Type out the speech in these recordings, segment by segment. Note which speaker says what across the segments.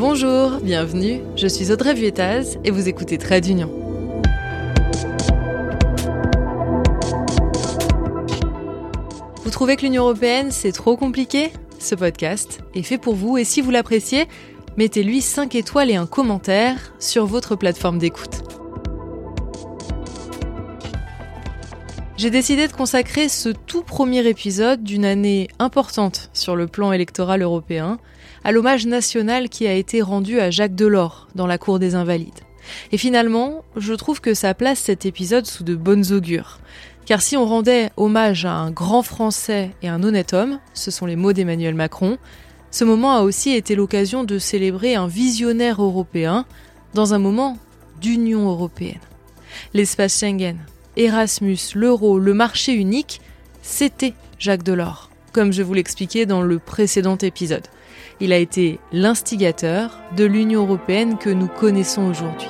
Speaker 1: Bonjour, bienvenue, je suis Audrey Vuettaz et vous écoutez Trade d'Union. Vous trouvez que l'Union Européenne c'est trop compliqué? Ce podcast est fait pour vous et si vous l'appréciez, mettez-lui 5 étoiles et un commentaire sur votre plateforme d'écoute. J'ai décidé de consacrer ce tout premier épisode d'une année importante sur le plan électoral européen à l'hommage national qui a été rendu à Jacques Delors dans la Cour des Invalides. Et finalement, je trouve que ça place cet épisode sous de bonnes augures. Car si on rendait hommage à un grand Français et un honnête homme, ce sont les mots d'Emmanuel Macron, ce moment a aussi été l'occasion de célébrer un visionnaire européen dans un moment d'Union européenne. L'espace Schengen, Erasmus, l'euro, le marché unique, c'était Jacques Delors, comme je vous l'expliquais dans le précédent épisode. Il a été l'instigateur de l'Union européenne que nous connaissons aujourd'hui.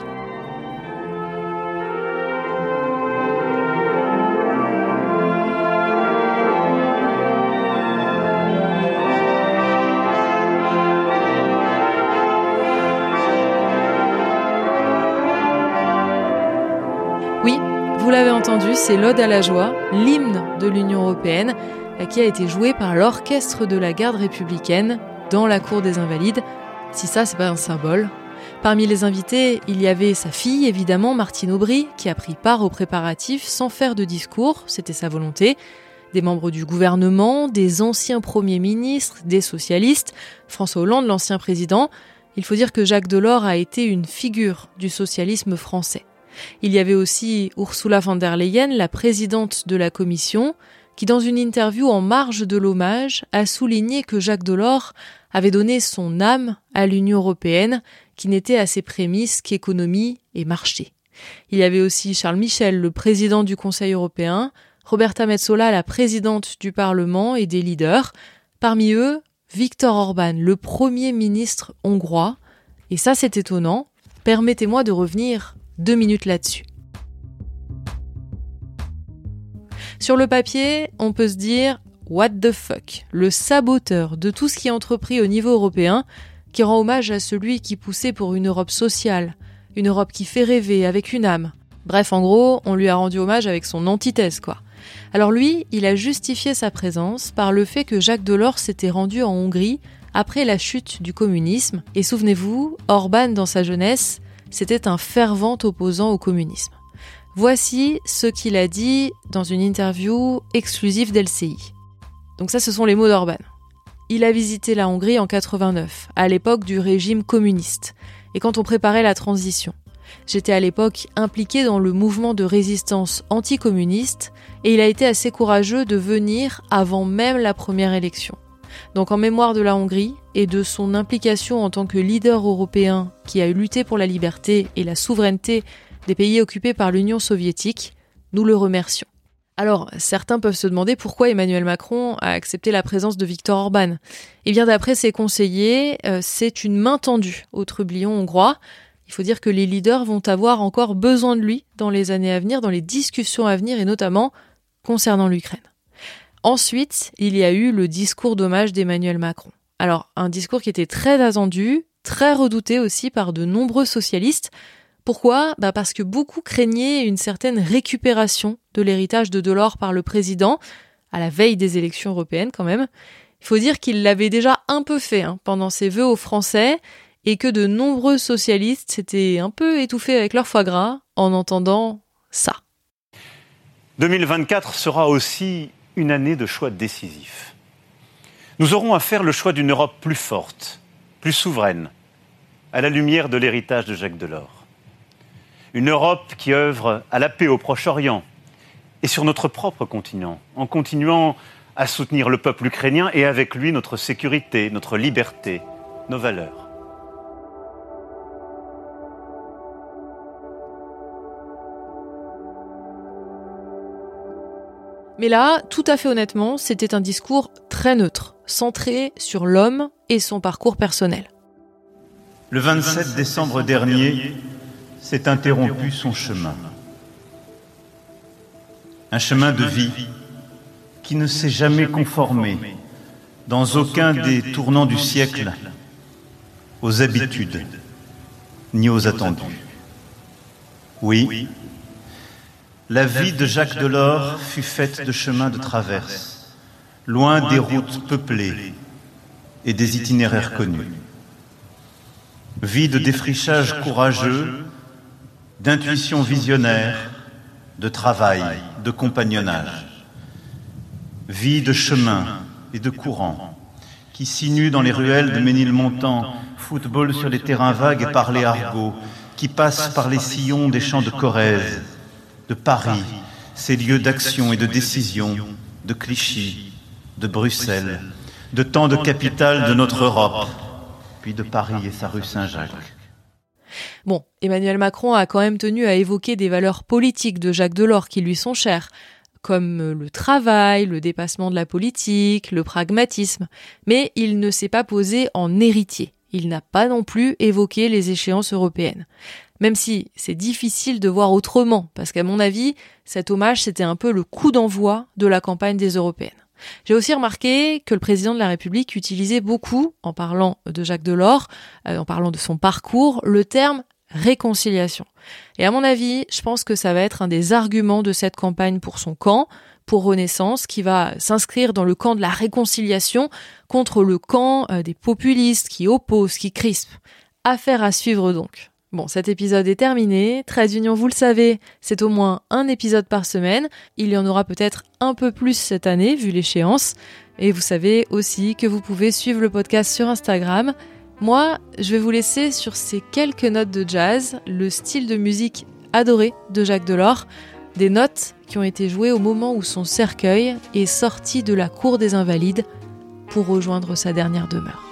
Speaker 1: C'est l'Ode à la joie, l'hymne de l'Union européenne, qui a été joué par l'orchestre de la garde républicaine dans la cour des Invalides. Si ça, c'est pas un symbole. Parmi les invités, il y avait sa fille, évidemment, Martine Aubry, qui a pris part aux préparatifs sans faire de discours, c'était sa volonté. Des membres du gouvernement, des anciens premiers ministres, des socialistes, François Hollande, l'ancien président. Il faut dire que Jacques Delors a été une figure du socialisme français. Il y avait aussi Ursula von der Leyen, la présidente de la commission, qui dans une interview en marge de l'hommage a souligné que Jacques Delors avait donné son âme à l'Union européenne, qui n'était à ses prémices qu'économie et marché. Il y avait aussi Charles Michel, le président du Conseil européen, Roberta Metsola, la présidente du Parlement et des leaders. Parmi eux, Viktor Orban, le premier ministre hongrois. Et ça, c'est étonnant. Permettez-moi de revenir deux minutes là-dessus. Sur le papier, on peut se dire What the fuck? Le saboteur de tout ce qui est entrepris au niveau européen, qui rend hommage à celui qui poussait pour une Europe sociale, une Europe qui fait rêver avec une âme. Bref, en gros, on lui a rendu hommage avec son antithèse, quoi. Alors lui, il a justifié sa présence par le fait que Jacques Delors s'était rendu en Hongrie après la chute du communisme. Et souvenez-vous, Orban, dans sa jeunesse, c'était un fervent opposant au communisme. Voici ce qu'il a dit dans une interview exclusive d'LCI. Donc ça, ce sont les mots d'Orban. Il a visité la Hongrie en 89, à l'époque du régime communiste, et quand on préparait la transition. J'étais à l'époque impliqué dans le mouvement de résistance anticommuniste, et il a été assez courageux de venir avant même la première élection. Donc en mémoire de la Hongrie et de son implication en tant que leader européen qui a lutté pour la liberté et la souveraineté des pays occupés par l'Union soviétique, nous le remercions. Alors, certains peuvent se demander pourquoi Emmanuel Macron a accepté la présence de Viktor Orban. Eh bien, d'après ses conseillers, euh, c'est une main tendue au trublion hongrois. Il faut dire que les leaders vont avoir encore besoin de lui dans les années à venir, dans les discussions à venir, et notamment concernant l'Ukraine. Ensuite, il y a eu le discours d'hommage d'Emmanuel Macron. Alors, un discours qui était très attendu, très redouté aussi par de nombreux socialistes, pourquoi? Bah Parce que beaucoup craignaient une certaine récupération de l'héritage de Delors par le président, à la veille des élections européennes quand même. Il faut dire qu'il l'avait déjà un peu fait hein, pendant ses vœux aux Français et que de nombreux socialistes s'étaient un peu étouffés avec leur foie gras en entendant ça.
Speaker 2: 2024 sera aussi une année de choix décisifs. Nous aurons à faire le choix d'une Europe plus forte, plus souveraine, à la lumière de l'héritage de Jacques Delors une Europe qui œuvre à la paix au Proche-Orient et sur notre propre continent, en continuant à soutenir le peuple ukrainien et avec lui notre sécurité, notre liberté, nos valeurs.
Speaker 1: Mais là, tout à fait honnêtement, c'était un discours très neutre, centré sur l'homme et son parcours personnel.
Speaker 2: Le 27 décembre dernier, s'est interrompu son chemin. Un chemin de vie qui ne s'est jamais conformé dans aucun des tournants du siècle aux habitudes, ni aux attendus. Oui, la vie de Jacques Delors fut faite de chemins de traverse, loin des routes peuplées et des itinéraires connus. Vie de défrichage courageux, d'intuition visionnaire, de travail, de compagnonnage. Vie de chemin et de courant, qui sinue dans les ruelles de Ménilmontant, football sur les terrains vagues et parler argot, qui passe par les sillons des champs de Corrèze, de Paris, ces lieux d'action et de décision, de Clichy, de Bruxelles, de tant de capitales de notre Europe, puis de Paris et sa rue Saint-Jacques.
Speaker 1: Bon, Emmanuel Macron a quand même tenu à évoquer des valeurs politiques de Jacques Delors qui lui sont chères, comme le travail, le dépassement de la politique, le pragmatisme, mais il ne s'est pas posé en héritier. Il n'a pas non plus évoqué les échéances européennes. Même si c'est difficile de voir autrement, parce qu'à mon avis, cet hommage c'était un peu le coup d'envoi de la campagne des européennes. J'ai aussi remarqué que le président de la République utilisait beaucoup, en parlant de Jacques Delors, euh, en parlant de son parcours, le terme réconciliation. Et à mon avis, je pense que ça va être un des arguments de cette campagne pour son camp, pour Renaissance, qui va s'inscrire dans le camp de la réconciliation contre le camp euh, des populistes qui opposent, qui crispent. Affaire à suivre donc. Bon, cet épisode est terminé. Trade Union, vous le savez, c'est au moins un épisode par semaine. Il y en aura peut-être un peu plus cette année, vu l'échéance. Et vous savez aussi que vous pouvez suivre le podcast sur Instagram. Moi, je vais vous laisser sur ces quelques notes de jazz, le style de musique adoré de Jacques Delors, des notes qui ont été jouées au moment où son cercueil est sorti de la cour des Invalides pour rejoindre sa dernière demeure.